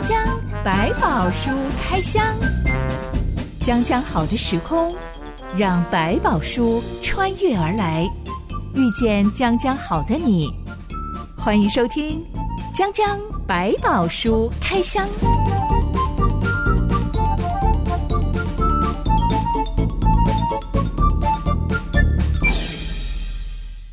江江百宝书开箱，江江好的时空，让百宝书穿越而来，遇见江江好的你。欢迎收听江江百宝书开箱。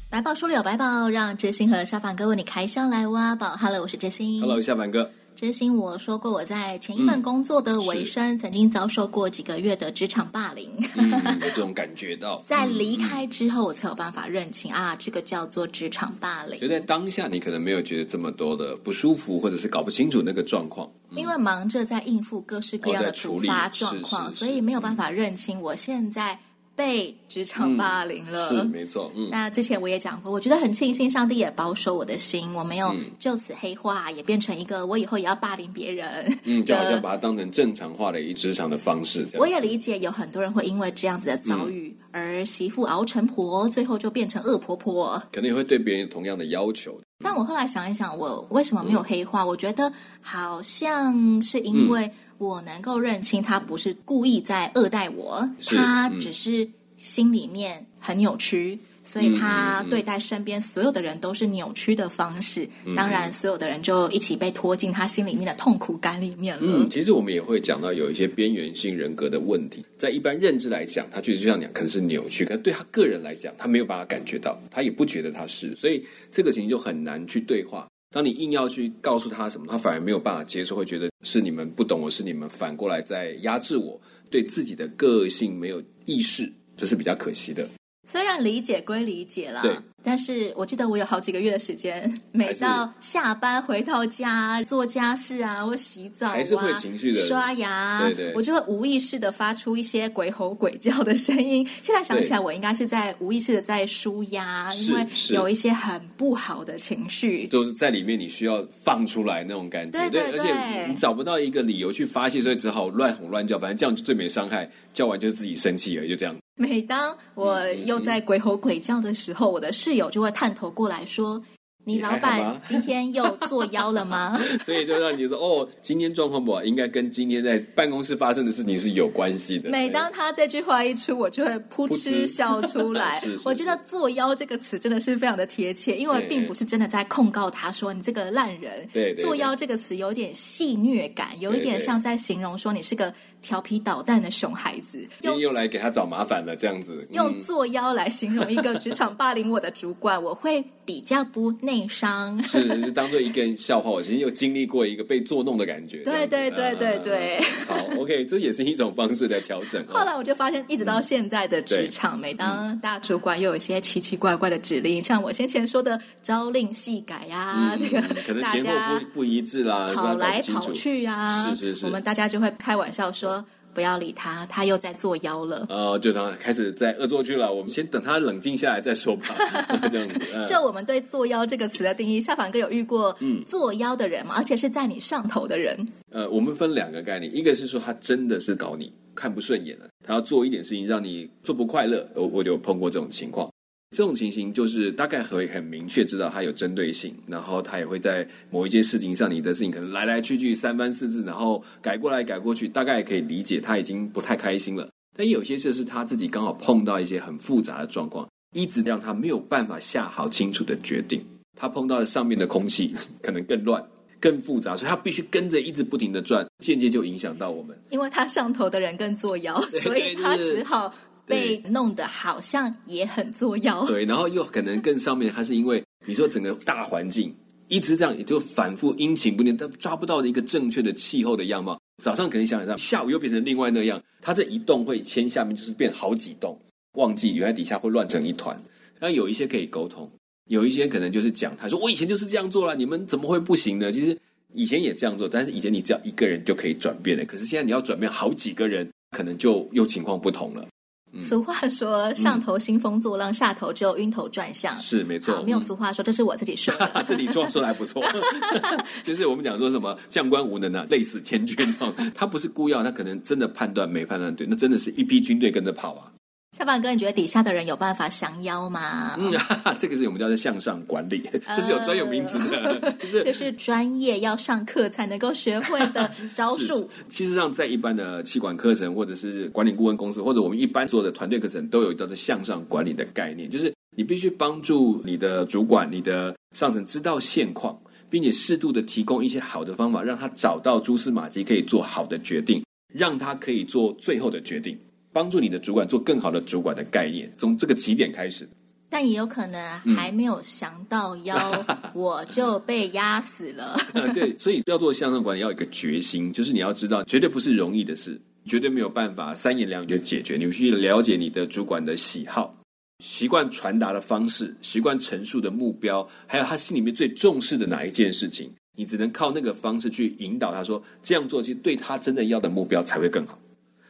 百宝书里有百宝，让知心和小凡哥为你开箱来挖宝。Hello，我是知心。Hello，小凡哥。知心，我说过我在前一份工作的尾声，嗯、曾经遭受过几个月的职场霸凌。嗯，有这种感觉到。在离开之后，我才有办法认清啊，这个叫做职场霸凌。就在当下，你可能没有觉得这么多的不舒服，或者是搞不清楚那个状况。嗯、因为忙着在应付各式各样的突发状况，所以没有办法认清我现在。被职场霸凌了，嗯、是没错。嗯，那之前我也讲过，我觉得很庆幸上帝也保守我的心，我没有就此黑化，也变成一个我以后也要霸凌别人。嗯，就好像把它当成正常化的一职场的方式。我也理解有很多人会因为这样子的遭遇，嗯、而媳妇熬成婆，最后就变成恶婆婆。可能也会对别人有同样的要求。但我后来想一想，我为什么没有黑化？嗯、我觉得好像是因为。我能够认清他不是故意在恶待我，是他只是心里面很扭曲，嗯、所以他对待身边所有的人都是扭曲的方式。嗯、当然，所有的人就一起被拖进他心里面的痛苦感里面了。嗯，其实我们也会讲到有一些边缘性人格的问题，在一般认知来讲，他确实就像讲，可能是扭曲，可是对他个人来讲，他没有办法感觉到，他也不觉得他是，所以这个情形就很难去对话。当你硬要去告诉他什么，他反而没有办法接受，会觉得是你们不懂我，是你们反过来在压制我，对自己的个性没有意识，这是比较可惜的。虽然理解归理解啦。但是我记得我有好几个月的时间，每到下班回到家做家事啊，或洗澡啊，还是会情绪的刷牙，对对，我就会无意识的发出一些鬼吼鬼叫的声音。现在想起来，我应该是在无意识的在舒压，因为有一些很不好的情绪，就是在里面，你需要放出来那种感觉。对对对，而且你找不到一个理由去发泄，所以只好乱吼乱叫，反正这样最没伤害，叫完就自己生气而已，就这样。每当我又在鬼吼鬼叫的时候，我的室友就会探头过来说。你老板今天又作妖了吗？所以就让你说哦，今天状况不好，应该跟今天在办公室发生的事情是有关系的。每当他这句话一出，我就会扑哧笑出来。是是是，我觉得“作妖”这个词真的是非常的贴切，因为并不是真的在控告他说你这个烂人。对，对，对，作妖这个词有点戏谑感，有一点像在形容说你是个调皮捣蛋的熊孩子。今天又来给他找麻烦了，这样子。嗯、用“作妖”来形容一个职场霸凌我的主管，我会比较不内。伤 是是，是当做一个笑话。我其实又经历过一个被作弄的感觉。对对对对对。好，OK，这也是一种方式的调整。后来我就发现，一直到现在的职场，嗯、每当大主管又有一些奇奇怪怪的指令，嗯、像我先前说的朝令夕改啊，嗯、这个可能前后不不一致啦，跑来跑去呀，是是是，我们大家就会开玩笑说。不要理他，他又在作妖了。哦，就他开始在恶作剧了。我们先等他冷静下来再说吧。这样子。就我们对“作妖”这个词的定义，夏凡哥有遇过作妖的人吗？嗯、而且是在你上头的人。呃，我们分两个概念，一个是说他真的是搞你看不顺眼了，他要做一点事情让你做不快乐。我我就碰过这种情况。这种情形就是大概会很明确知道他有针对性，然后他也会在某一件事情上，你的事情可能来来去去三番四次，然后改过来改过去，大概也可以理解他已经不太开心了。但有些事是他自己刚好碰到一些很复杂的状况，一直让他没有办法下好清楚的决定。他碰到的上面的空气可能更乱、更复杂，所以他必须跟着一直不停的转，间接就影响到我们。因为他上头的人更作妖，所以他只好。被弄得好像也很作妖，对，然后又可能更上面，它是因为比如说整个大环境一直这样，也就反复阴晴不定，他抓不到的一个正确的气候的样貌。早上可能想想，下午又变成另外那样，它这一栋会牵下面就是变好几栋，忘记原来底下会乱成一团。然后有一些可以沟通，有一些可能就是讲，他说我以前就是这样做了，你们怎么会不行呢？其实以前也这样做，但是以前你只要一个人就可以转变了，可是现在你要转变好几个人，可能就又情况不同了。俗话说：“上头兴风作浪，嗯、下头只有晕头转向。”是没错，没有俗话说，这是我自己说的。这里装说的还不错，就是我们讲说什么“将官无能啊，累死千军”。他不是孤要，他可能真的判断没判断对，那真的是一批军队跟着跑啊。小板哥，你觉得底下的人有办法降妖吗？嗯，哈哈，这个是我们叫做向上管理，这是有专有名词的，呃、就是这是专业要上课才能够学会的 招数。其实上，在一般的气管课程，或者是管理顾问公司，或者我们一般做的团队课程，都有叫做向上管理的概念，就是你必须帮助你的主管、你的上层知道现况，并且适度的提供一些好的方法，让他找到蛛丝马迹，可以做好的决定，让他可以做最后的决定。帮助你的主管做更好的主管的概念，从这个起点开始。但也有可能还没有降到腰，嗯、我就被压死了。对，所以要做向上管理，要有一个决心，就是你要知道，绝对不是容易的事，绝对没有办法三言两语就解决。你必须了解你的主管的喜好、习惯传达的方式、习惯陈述的目标，还有他心里面最重视的哪一件事情，你只能靠那个方式去引导他说，这样做其实对他真的要的目标才会更好。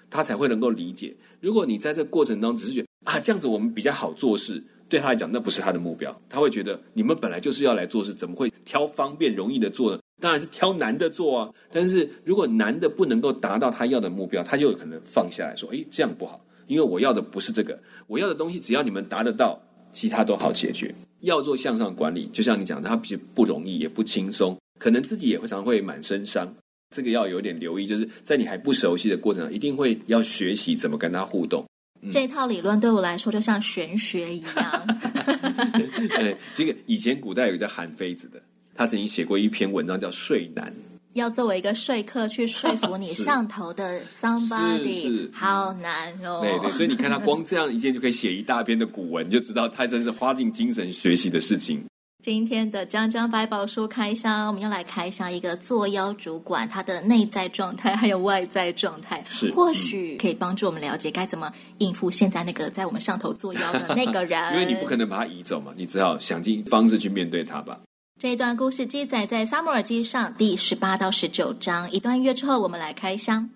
他才会能够理解。如果你在这过程当中只是觉得啊，这样子我们比较好做事，对他来讲那不是他的目标。他会觉得你们本来就是要来做事，怎么会挑方便容易的做呢？当然是挑难的做啊。但是如果难的不能够达到他要的目标，他就有可能放下来说：“诶，这样不好，因为我要的不是这个，我要的东西只要你们达得到，其他都好解决。”要做向上管理，就像你讲的，他其实不容易，也不轻松，可能自己也会常会满身伤。这个要有点留意，就是在你还不熟悉的过程中，一定会要学习怎么跟他互动。嗯、这套理论对我来说就像玄学一样。对，这个以前古代有一个叫韩非子的，他曾经写过一篇文章叫《睡难》，要作为一个说客去说服你上头的 somebody，好难哦。对对，所以你看他光这样一件就可以写一大篇的古文，你就知道他真是花尽精神学习的事情。今天的江江百宝书开箱，我们要来开箱一个作妖主管，他的内在状态还有外在状态，或许可以帮助我们了解该怎么应付现在那个在我们上头作妖的那个人。因为你不可能把他移走嘛，你只好想尽方式去面对他吧。这一段故事记载在《撒母耳记上》第十八到十九章。一段音乐之后，我们来开箱。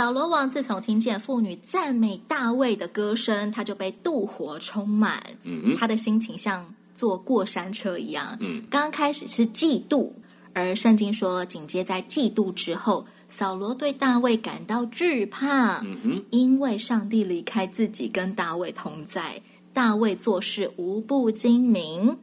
扫罗王自从听见妇女赞美大卫的歌声，他就被妒火充满。嗯，他的心情像坐过山车一样。嗯，刚开始是嫉妒，而圣经说，紧接在嫉妒之后，扫罗对大卫感到惧怕。嗯哼，因为上帝离开自己，跟大卫同在，大卫做事无不精明。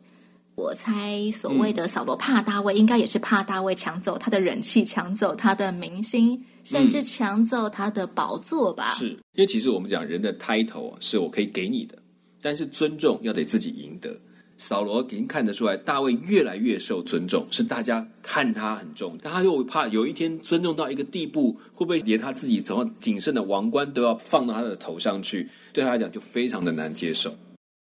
我猜，所谓的扫罗怕大卫，应该也是怕大卫抢走他的人气，抢走他的民心。甚至抢走他的宝座吧。是因为其实我们讲人的 title 是我可以给你的，但是尊重要得自己赢得。扫罗已经看得出来，大卫越来越受尊重，是大家看他很重，但他又怕有一天尊重到一个地步，会不会连他自己从仅剩的王冠都要放到他的头上去？对他来讲就非常的难接受。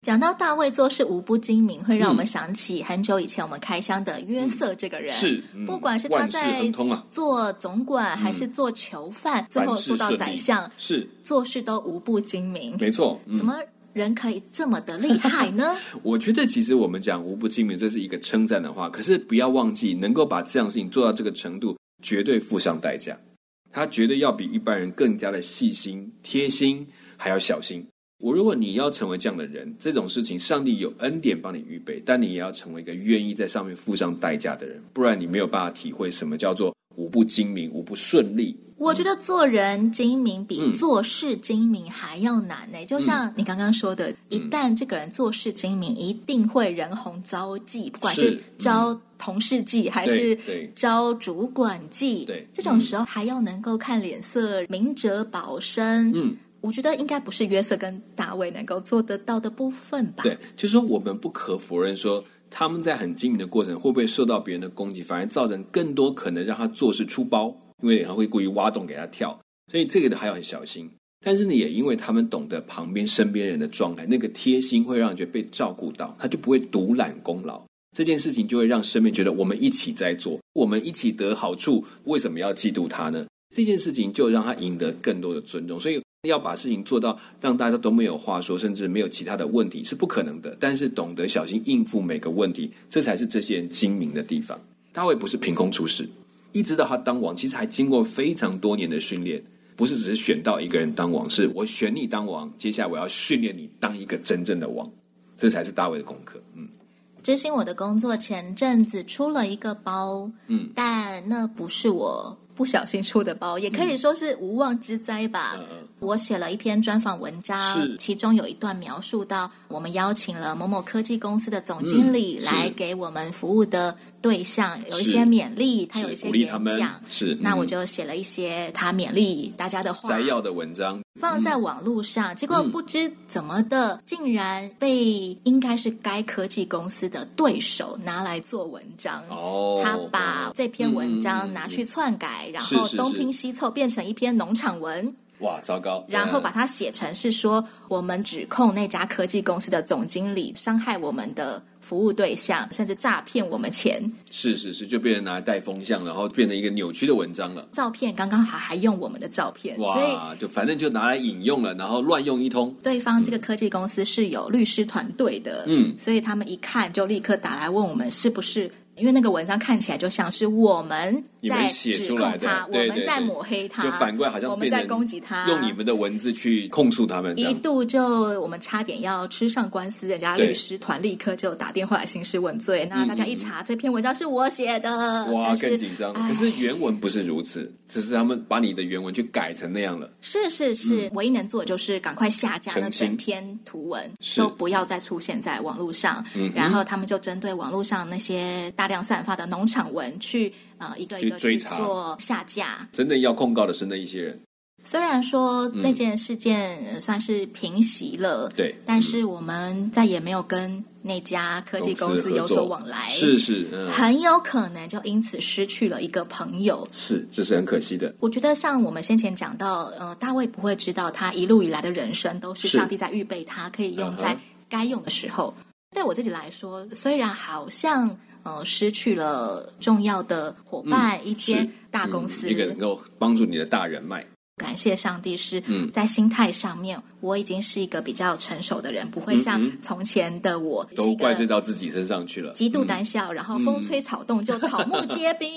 讲到大卫做事无不精明，会让我们想起很久以前我们开箱的约瑟这个人。是，不管是他在做总管还是做囚犯，最后做到宰相，是做事都无不精明。没错，怎么人可以这么的厉害呢？我觉得其实我们讲无不精明，这是一个称赞的话。可是不要忘记，能够把这样事情做到这个程度，绝对付上代价。他绝对要比一般人更加的细心、贴心，还要小心。我如果你要成为这样的人，这种事情上帝有恩典帮你预备，但你也要成为一个愿意在上面付上代价的人，不然你没有办法体会什么叫做无不精明、无不顺利。我觉得做人精明比做事精明还要难呢。嗯、就像你刚刚说的，嗯、一旦这个人做事精明，一定会人红遭忌，不管是招同事忌、嗯、还是招主管忌，对，这种时候还要能够看脸色，明哲保身。嗯。我觉得应该不是约瑟跟大卫能够做得到的部分吧？对，就是说我们不可否认说他们在很精明的过程会不会受到别人的攻击，反而造成更多可能让他做事出包，因为他会故意挖洞给他跳，所以这个的还要很小心。但是呢，也因为他们懂得旁边身边人的状态，那个贴心会让人觉得被照顾到，他就不会独揽功劳。这件事情就会让身边觉得我们一起在做，我们一起得好处，为什么要嫉妒他呢？这件事情就让他赢得更多的尊重，所以。要把事情做到让大家都没有话说，甚至没有其他的问题是不可能的。但是懂得小心应付每个问题，这才是这些人精明的地方。大卫不是凭空出世，一直到他当王，其实还经过非常多年的训练。不是只是选到一个人当王，是我选你当王，接下来我要训练你当一个真正的王，这才是大卫的功课。嗯，执行我的工作前阵子出了一个包，嗯，但那不是我不小心出的包，也可以说是无妄之灾吧。我写了一篇专访文章，其中有一段描述到，我们邀请了某某科技公司的总经理来给我们服务的对象有一些勉励，他有一些演讲，是，嗯、那我就写了一些他勉励大家的话，摘要的文章放在网络上，结果不知怎么的，竟然被应该是该科技公司的对手拿来做文章。哦，他把这篇文章拿去篡改，然后东拼西凑变成一篇农场文。哇，糟糕！然后把它写成是说，我们指控那家科技公司的总经理伤害我们的服务对象，甚至诈骗我们钱。是是是，就被人拿来带风向，然后变成一个扭曲的文章了。照片刚刚好还用我们的照片，哇，所以就反正就拿来引用了，然后乱用一通。对方这个科技公司是有律师团队的，嗯，所以他们一看就立刻打来问我们是不是。因为那个文章看起来就像是我们在指控他，我们在抹黑他，就反过来好像我们在攻击他，用你们的文字去控诉他们。一度就我们差点要吃上官司，人家律师团立刻就打电话来兴师问罪。那大家一查，这篇文章是我写的，哇，更紧张。可是原文不是如此，只是他们把你的原文去改成那样了。是是是，唯一能做的就是赶快下架那整篇图文，都不要再出现在网络上。然后他们就针对网络上那些大。大量散发的农场文去呃一个一个去做下架，真的要控告的是那一些人。虽然说那件事件算是平息了，对、嗯，但是我们再也没有跟那家科技公司有所往来，是是、嗯，很有可能就因此失去了一个朋友，是，这是很可惜的。我觉得像我们先前讲到，呃，大卫不会知道他一路以来的人生都是上帝在预备他，可以用在该用的时候。对我自己来说，虽然好像。呃，失去了重要的伙伴，嗯、一间大公司，嗯、一个能够帮助你的大人脉。感谢上帝是在心态上面，我已经是一个比较成熟的人，不会像从前的我都怪罪到自己身上去了，极度胆小，然后风吹草动就草木皆兵。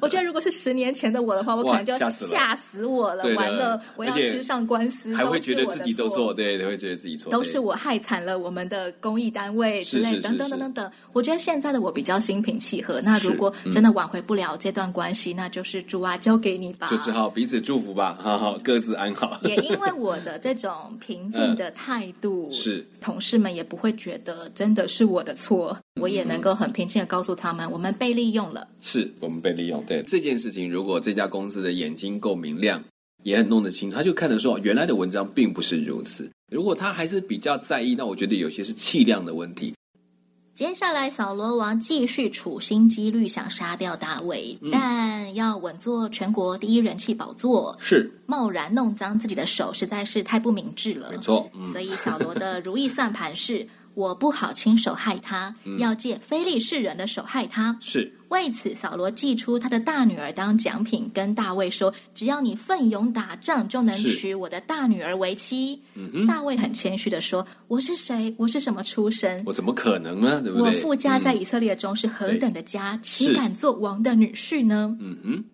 我觉得如果是十年前的我的话，我可能就吓死我了，完了我要吃上官司，还会觉得自己都错，对，会觉得自己错，都是我害惨了我们的公益单位之类等等等等等。我觉得现在的我比较心平气和。那如果真的挽回不了这段关系，那就是主啊，交给你吧，就只好彼此祝福吧。好，各自安好。也因为我的这种平静的态度，是同事们也不会觉得真的是我的错。我也能够很平静的告诉他们，我们被利用了。是我们被利用。对这件事情，如果这家公司的眼睛够明亮，也很弄得清楚，他就看得说，原来的文章并不是如此。如果他还是比较在意，那我觉得有些是气量的问题。接下来，扫罗王继续处心积虑想杀掉大卫，嗯、但要稳坐全国第一人气宝座，是贸然弄脏自己的手，实在是太不明智了。没错，嗯、所以扫罗的如意算盘是。我不好亲手害他，嗯、要借非利士人的手害他。是为此，扫罗寄出他的大女儿当奖品，跟大卫说：“只要你奋勇打仗，就能娶我的大女儿为妻。”大卫很谦虚的说：“我是谁？我是什么出身？我怎么可能呢？对不对？我父家在以色列中是何等的家，岂、嗯、敢做王的女婿呢？”嗯哼。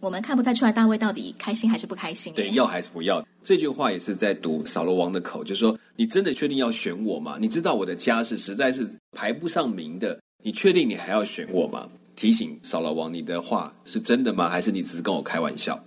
我们看不太出来大卫到底开心还是不开心。对，要还是不要？这句话也是在堵扫罗王的口，就是说，你真的确定要选我吗？你知道我的家世实在是排不上名的，你确定你还要选我吗？提醒扫罗王，你的话是真的吗？还是你只是跟我开玩笑？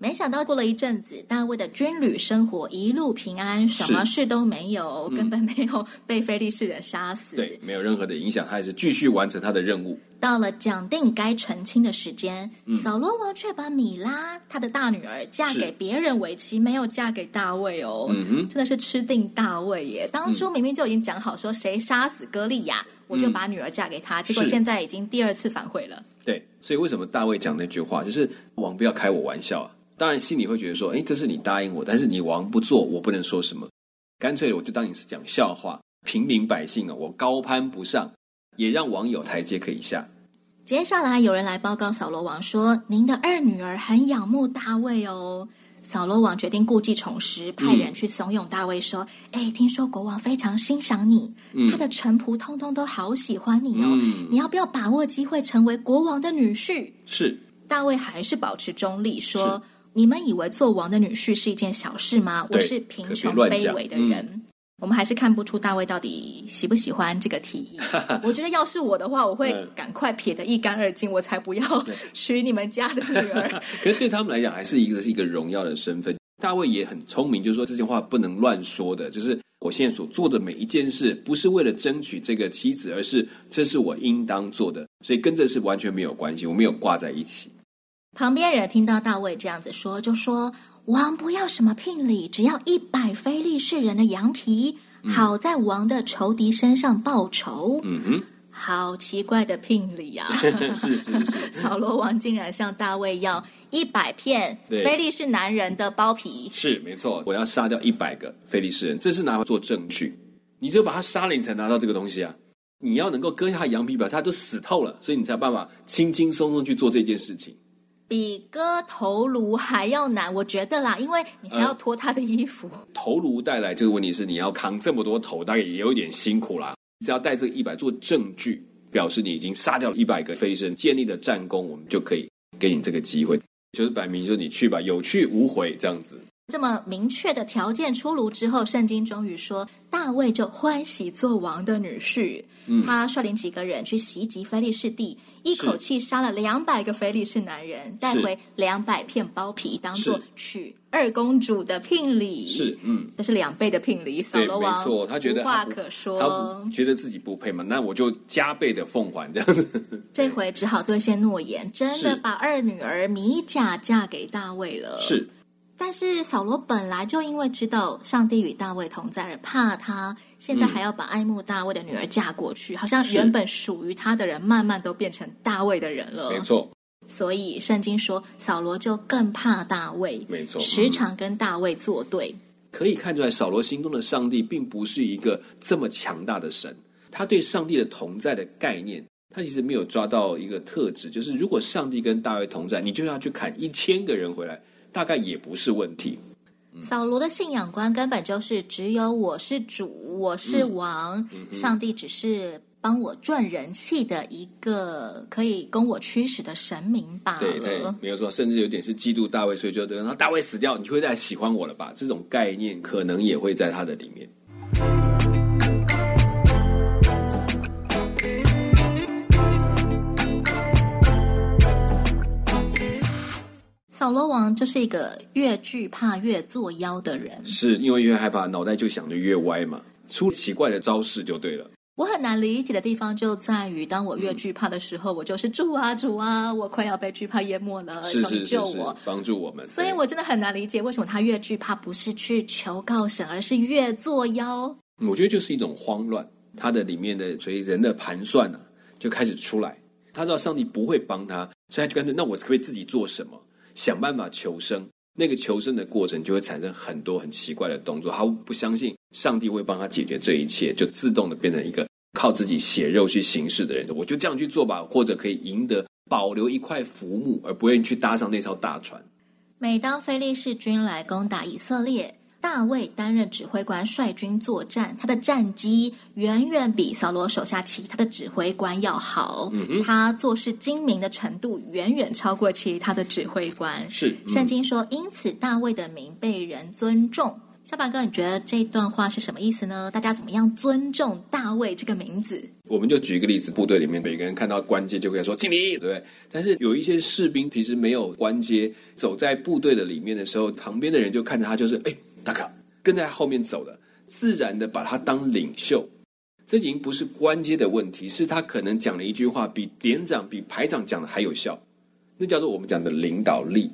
没想到过了一阵子，大卫的军旅生活一路平安，什么事都没有，嗯、根本没有被非利士人杀死。对，没有任何的影响，他还是继续完成他的任务。到了讲定该成亲的时间，嗯、扫罗王却把米拉他的大女儿嫁给别人为妻，没有嫁给大卫哦。嗯哼，真的是吃定大卫耶！当初明明就已经讲好说，谁杀死歌利亚，嗯、我就把女儿嫁给他。结果现在已经第二次反悔了。对，所以为什么大卫讲那句话，就是王不要开我玩笑啊？当然，心里会觉得说：“哎，这是你答应我，但是你王不做，我不能说什么。干脆我就当你是讲笑话，平民百姓啊，我高攀不上，也让网友台阶可以下。”接下来有人来报告扫罗王说：“您的二女儿很仰慕大卫哦。”扫罗王决定故技重施，派人去怂恿大卫说：“哎、嗯，听说国王非常欣赏你，嗯、他的臣仆通通都好喜欢你哦，嗯、你要不要把握机会成为国王的女婿？”是。大卫还是保持中立，说。你们以为做王的女婿是一件小事吗？我是贫穷卑微的人。嗯、我们还是看不出大卫到底喜不喜欢这个提议。我觉得要是我的话，我会赶快撇得一干二净，我才不要娶 你们家的女儿。可是对他们来讲，还是一个是一个荣耀的身份。大卫也很聪明，就是说这些话不能乱说的。就是我现在所做的每一件事，不是为了争取这个妻子，而是这是我应当做的，所以跟这是完全没有关系，我没有挂在一起。旁边人听到大卫这样子说，就说：“王不要什么聘礼，只要一百非利士人的羊皮，好在王的仇敌身上报仇。”嗯哼。好奇怪的聘礼呀、啊！是 是是，扫罗王竟然向大卫要一百片非利士男人的包皮。是没错，我要杀掉一百个非利士人，这是拿来做证据。你只有把他杀了，你才拿到这个东西啊！你要能够割下他羊皮，表示他都死透了，所以你才有办法轻轻松松去做这件事情。比割头颅还要难，我觉得啦，因为你还要脱他的衣服。呃、头颅带来这个问题是，你要扛这么多头，大概也有点辛苦啦。只要带这个一百做证据，表示你已经杀掉了一百个飞利士人，建立了战功，我们就可以给你这个机会，就是摆明说你去吧，有去无回这样子。这么明确的条件出炉之后，圣经终于说，大卫就欢喜做王的女婿。嗯、他率领几个人去袭击非利士地，一口气杀了两百个非利士男人，带回两百片包皮，当做娶二公主的聘礼。是，嗯，这是两倍的聘礼。扫罗王没错，他觉得无话可说，他觉得自己不配嘛，那我就加倍的奉还这样子。这回只好兑现诺言，真的把二女儿米甲嫁给大卫了。是。但是扫罗本来就因为知道上帝与大卫同在而怕他，现在还要把爱慕大卫的女儿嫁过去，嗯、好像原本属于他的人慢慢都变成大卫的人了。没错，所以圣经说扫罗就更怕大卫，没错，时常跟大卫作对。可以看出来，扫罗心中的上帝并不是一个这么强大的神，他对上帝的同在的概念，他其实没有抓到一个特质，就是如果上帝跟大卫同在，你就要去砍一千个人回来。大概也不是问题。扫罗的信仰观根本就是只有我是主，我是王，嗯嗯、上帝只是帮我赚人气的一个可以供我驱使的神明罢了。对对，没有错，甚至有点是嫉妒大卫，所以就等到大卫死掉，你就会再喜欢我了吧？这种概念可能也会在他的里面。扫罗王就是一个越惧怕越作妖的人，是因为越害怕，脑袋就想的越歪嘛，出奇怪的招式就对了。我很难理解的地方就在于，当我越惧怕的时候，嗯、我就是主啊主啊，我快要被惧怕淹没了，求你救我，帮助我们。所以我真的很难理解，为什么他越惧怕不是去求告神，而是越作妖。我觉得就是一种慌乱，他的里面的所以人的盘算呢、啊、就开始出来。他知道上帝不会帮他，所以他就干脆，那我可不可以自己做什么？想办法求生，那个求生的过程就会产生很多很奇怪的动作。他不相信上帝会帮他解决这一切，就自动的变成一个靠自己血肉去行事的人。我就这样去做吧，或者可以赢得保留一块浮木，而不愿意去搭上那艘大船。每当菲利士军来攻打以色列，大卫担任指挥官，率军作战，他的战绩远远比扫罗手下其他的指挥官要好。嗯哼，他做事精明的程度远远超过其他的指挥官。是，嗯、圣经说，因此大卫的名被人尊重。小凡哥，你觉得这段话是什么意思呢？大家怎么样尊重大卫这个名字？我们就举一个例子，部队里面每个人看到官阶就会说敬礼，对不对？但是有一些士兵其实没有官阶，走在部队的里面的时候，旁边的人就看着他，就是哎。大哥跟在后面走的，自然的把他当领袖，这已经不是官阶的问题，是他可能讲了一句话比连长、比排长讲的还有效，那叫做我们讲的领导力。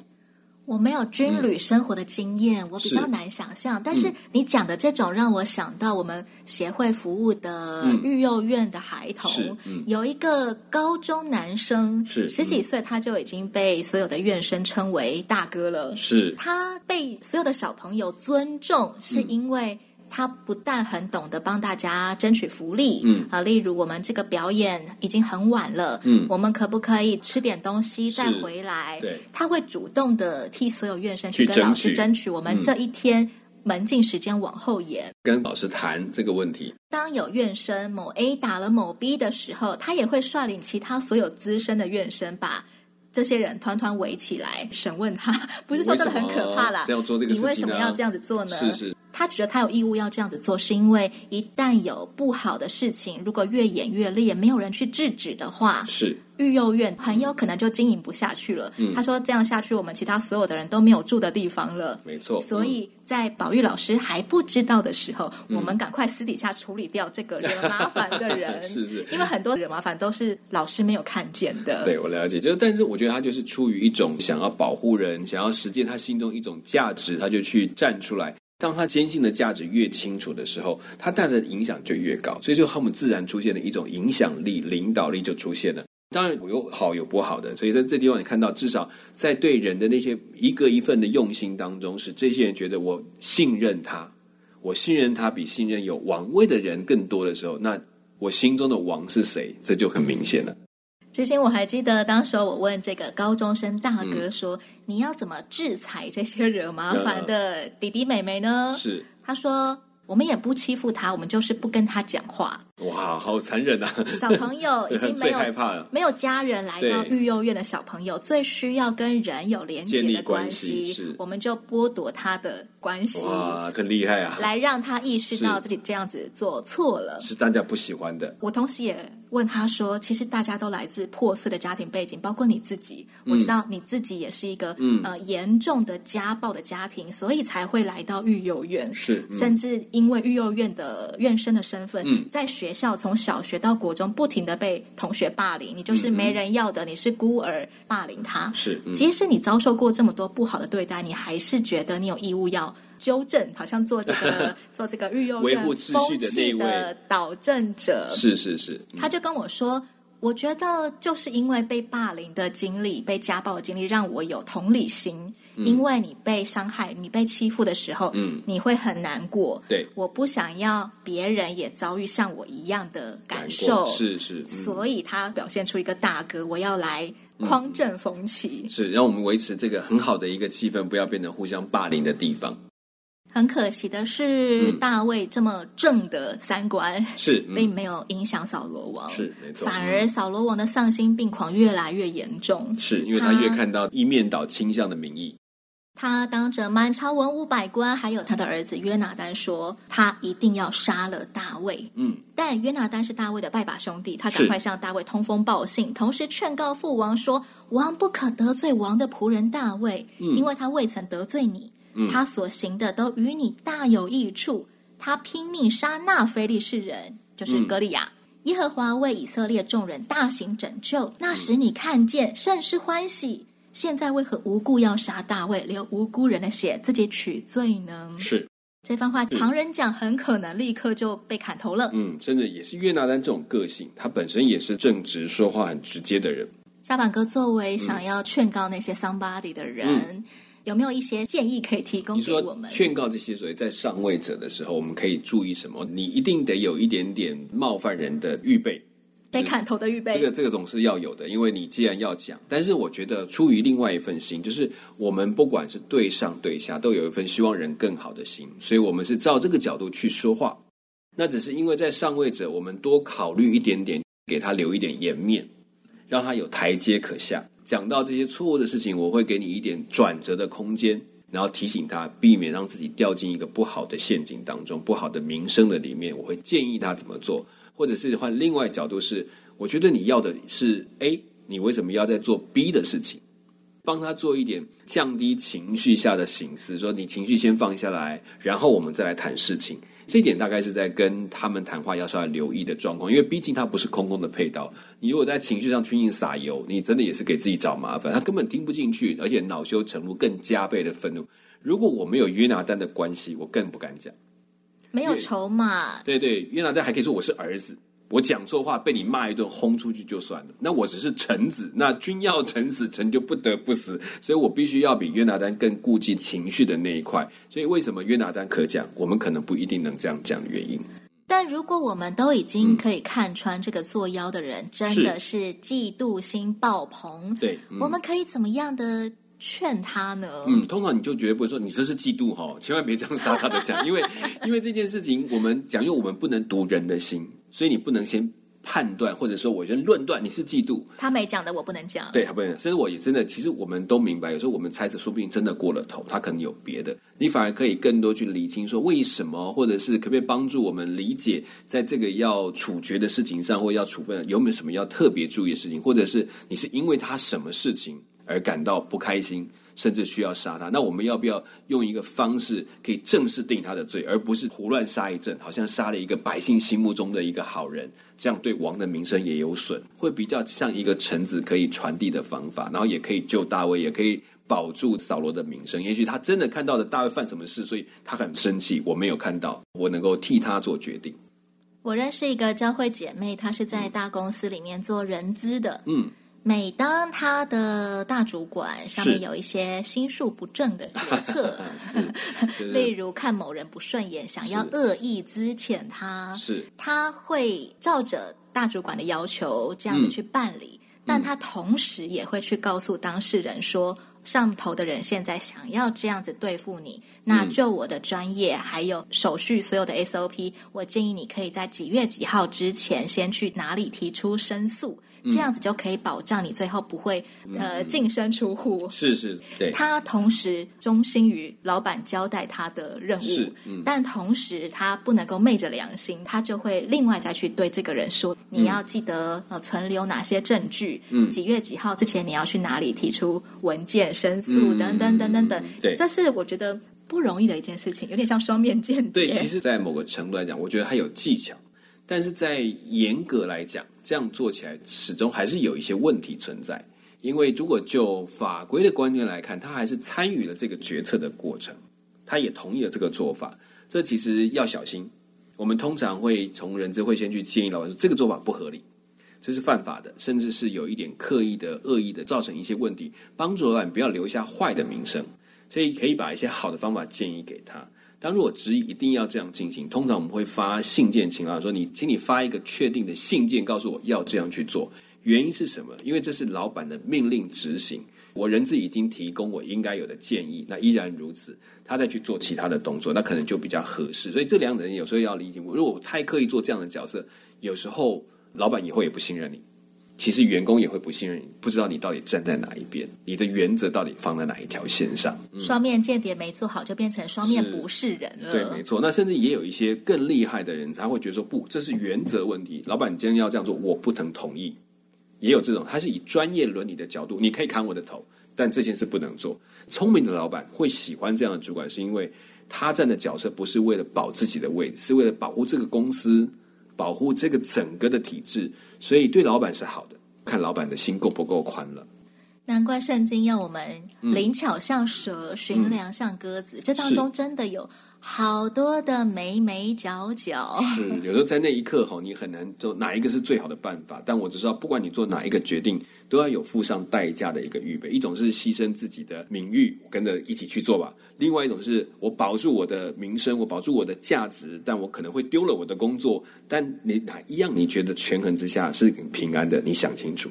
我没有军旅生活的经验，嗯、我比较难想象。是但是你讲的这种，让我想到我们协会服务的育幼院的孩童，嗯嗯、有一个高中男生，十几岁，他就已经被所有的院生称为大哥了。是。他被所有的小朋友尊重，是因为。他不但很懂得帮大家争取福利，嗯。啊，例如我们这个表演已经很晚了，嗯，我们可不可以吃点东西再回来？对，他会主动的替所有院生去跟老师争取，我们这一天门禁时间往后延，跟老师谈这个问题。当有院生某 A 打了某 B 的时候，他也会率领其他所有资深的院生把这些人团团围起来审问他，不是说真的很可怕啦。这样做这个事情，你为什么要这样子做呢？是是。他觉得他有义务要这样子做，是因为一旦有不好的事情，如果越演越烈，没有人去制止的话，是育幼院很有可能就经营不下去了。嗯、他说这样下去，我们其他所有的人都没有住的地方了。没错。所以在宝玉老师还不知道的时候，嗯、我们赶快私底下处理掉这个惹麻烦的人。是是。因为很多惹麻烦都是老师没有看见的。对，我了解。就但是我觉得他就是出于一种想要保护人，想要实践他心中一种价值，他就去站出来。当他坚信的价值越清楚的时候，他带来的影响就越高，所以就他们自然出现了一种影响力、领导力就出现了。当然有好有不好的，所以在这地方你看到，至少在对人的那些一个一份的用心当中，是这些人觉得我信任他，我信任他比信任有王位的人更多的时候，那我心中的王是谁？这就很明显了。之前我还记得，当时我问这个高中生大哥说：“嗯、你要怎么制裁这些惹麻烦的弟弟妹妹呢？”是，他说。我们也不欺负他，我们就是不跟他讲话。哇，好残忍啊！小朋友 已经没有没有家人来到育幼院的小朋友，最需要跟人有连接的关系，我们就剥夺他的关系。哇，很厉害啊！来让他意识到自己这样子做错了，是大家不喜欢的。我同时也问他说：“其实大家都来自破碎的家庭背景，包括你自己。我知道你自己也是一个、嗯、呃严重的家暴的家庭，所以才会来到育幼院。是，嗯、甚至。”因为育幼院的院生的身份，嗯、在学校从小学到国中，不停的被同学霸凌，你就是没人要的，嗯、你是孤儿，霸凌他。是，嗯、即使你遭受过这么多不好的对待，你还是觉得你有义务要纠正，好像做这个 做这个育幼的那一位的导正者。是是是，嗯、他就跟我说。我觉得就是因为被霸凌的经历、被家暴的经历，让我有同理心。嗯、因为你被伤害、你被欺负的时候，嗯，你会很难过。对，我不想要别人也遭遇像我一样的感受。是是，嗯、所以他表现出一个大哥，我要来匡正风气，嗯。是，让我们维持这个很好的一个气氛，不要变成互相霸凌的地方。很可惜的是，嗯、大卫这么正的三观 是、嗯、并没有影响扫罗王，是没错。反而扫罗王的丧心病狂越来越严重，是因为他越看到一面倒倾向的民意。他当着满朝文武百官，还有他的儿子约拿丹说，他一定要杀了大卫。嗯，但约拿丹是大卫的拜把兄弟，他赶快向大卫通风报信，同时劝告父王说，王不可得罪王的仆人大卫，嗯、因为他未曾得罪你。嗯、他所行的都与你大有益处。他拼命杀那非利士人，就是歌利亚。嗯、耶和华为以色列众人大行拯救，那时你看见，甚是欢喜。现在为何无故要杀大卫，流无辜人的血，自己取罪呢？是这番话，旁人讲很可能立刻就被砍头了。嗯，甚至也是约拿丹这种个性，他本身也是正直、说话很直接的人。小板哥作为想要劝告那些 somebody 的人。嗯有没有一些建议可以提供给我们？劝告这些所谓在上位者的时候，我们可以注意什么？你一定得有一点点冒犯人的预备，被砍头的预备。这个这个总是要有的，因为你既然要讲，但是我觉得出于另外一份心，就是我们不管是对上对下，都有一份希望人更好的心，所以我们是照这个角度去说话。那只是因为在上位者，我们多考虑一点点，给他留一点颜面，让他有台阶可下。讲到这些错误的事情，我会给你一点转折的空间，然后提醒他避免让自己掉进一个不好的陷阱当中，不好的名声的里面。我会建议他怎么做，或者是换另外角度是，我觉得你要的是 A，你为什么要在做 B 的事情？帮他做一点降低情绪下的省思，说你情绪先放下来，然后我们再来谈事情。这一点大概是在跟他们谈话要稍微留意的状况，因为毕竟他不是空空的配刀。你如果在情绪上拼命撒油，你真的也是给自己找麻烦。他根本听不进去，而且恼羞成怒，更加倍的愤怒。如果我没有约拿丹的关系，我更不敢讲。没有筹码。对对，约拿丹还可以说我是儿子。我讲错话被你骂一顿，轰出去就算了。那我只是臣子，那君要臣死，臣就不得不死。所以我必须要比约拿丹更顾忌情绪的那一块。所以为什么约拿丹可讲，我们可能不一定能这样讲的原因。但如果我们都已经可以看穿这个作妖的人、嗯、真的是嫉妒心爆棚，对，嗯、我们可以怎么样的劝他呢？嗯，通常你就绝对不会说你这是嫉妒哈，千万别这样傻傻的讲，因为因为这件事情我们讲，因为我们不能读人的心。所以你不能先判断，或者说我先论断你是嫉妒，他没讲的我不能讲，对，他不能讲。甚至我也真的，其实我们都明白，有时候我们猜测，说不定真的过了头，他可能有别的。你反而可以更多去理清，说为什么，或者是可不可以帮助我们理解，在这个要处决的事情上，或要处分，有没有什么要特别注意的事情，或者是你是因为他什么事情而感到不开心？甚至需要杀他，那我们要不要用一个方式可以正式定他的罪，而不是胡乱杀一阵，好像杀了一个百姓心目中的一个好人，这样对王的名声也有损，会比较像一个臣子可以传递的方法，然后也可以救大卫，也可以保住扫罗的名声。也许他真的看到了大卫犯什么事，所以他很生气，我没有看到，我能够替他做决定。我认识一个教会姐妹，她是在大公司里面做人资的，嗯。每当他的大主管上面有一些心术不正的决策，例如看某人不顺眼，想要恶意资遣他，是。他会照着大主管的要求这样子去办理，嗯、但他同时也会去告诉当事人说，上头的人现在想要这样子对付你，那就我的专业还有手续所有的 SOP，我建议你可以在几月几号之前先去哪里提出申诉。这样子就可以保障你最后不会呃净身出户。是是，对。他同时忠心于老板交代他的任务，嗯、但同时他不能够昧着良心，他就会另外再去对这个人说：“你要记得呃存留哪些证据？嗯，几月几号之前你要去哪里提出文件申诉？等等等等等。”对，这是我觉得不容易的一件事情，有点像双面间谍。对，其实，在某个程度来讲，我觉得他有技巧。但是在严格来讲，这样做起来始终还是有一些问题存在。因为如果就法规的观念来看，他还是参与了这个决策的过程，他也同意了这个做法。这其实要小心。我们通常会从人资会先去建议老板说，这个做法不合理，这是犯法的，甚至是有一点刻意的、恶意的，造成一些问题，帮助老板不要留下坏的名声。所以可以把一些好的方法建议给他。当如果执意一定要这样进行，通常我们会发信件请老板说：“你，请你发一个确定的信件，告诉我要这样去做。原因是什么？因为这是老板的命令执行。我人质已经提供我应该有的建议，那依然如此，他再去做其他的动作，那可能就比较合适。所以这两个人有时候要理解我，如果我太刻意做这样的角色，有时候老板以后也不信任你。”其实员工也会不信任你，不知道你到底站在哪一边，你的原则到底放在哪一条线上。嗯、双面间谍没做好，就变成双面不是人了。对，没错。那甚至也有一些更厉害的人，他会觉得说不，这是原则问题。老板，你今天要这样做，我不能同意。也有这种，他是以专业伦理的角度，你可以砍我的头，但这件事不能做。聪明的老板会喜欢这样的主管，是因为他站的角色不是为了保自己的位置，是为了保护这个公司。保护这个整个的体制，所以对老板是好的。看老板的心够不够宽了。难怪圣经要我们灵巧像蛇，驯良、嗯、像鸽子。这当中真的有好多的眉眉角角。是，有时候在那一刻哈，你很难做哪一个是最好的办法。但我只知道，不管你做哪一个决定，都要有付上代价的一个预备。一种是牺牲自己的名誉，跟着一起去做吧；另外一种是我保住我的名声，我保住我的价值，但我可能会丢了我的工作。但你哪一样你觉得权衡之下是很平安的？你想清楚。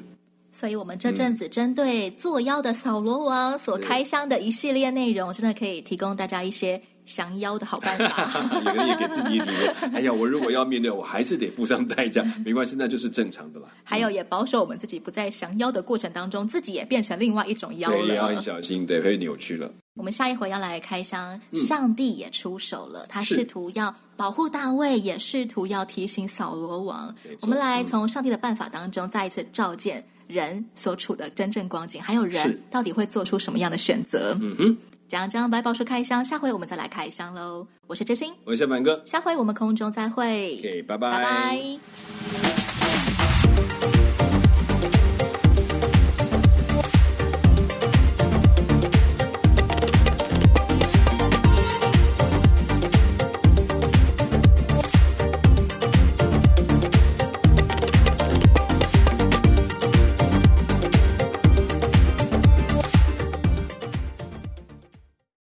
所以，我们这阵子针对作妖的扫罗王所开箱的一系列内容，真的可以提供大家一些降妖的好办法。有人也给自己提说：“哎呀，我如果要面对，我还是得付上代价，没关系，那就是正常的啦。”还有，也保守我们自己不在降妖的过程当中，自己也变成另外一种妖了。对，也要很小心，对，会扭曲了。我们下一回要来开箱，上帝也出手了，嗯、他试图要保护大卫，也试图要提醒扫罗王。我们来从上帝的办法当中再一次照见。人所处的真正光景，还有人到底会做出什么样的选择？嗯哼，两张百宝书开箱，下回我们再来开箱喽。我是哲心，我是小满哥，下回我们空中再会。OK，拜拜，拜拜。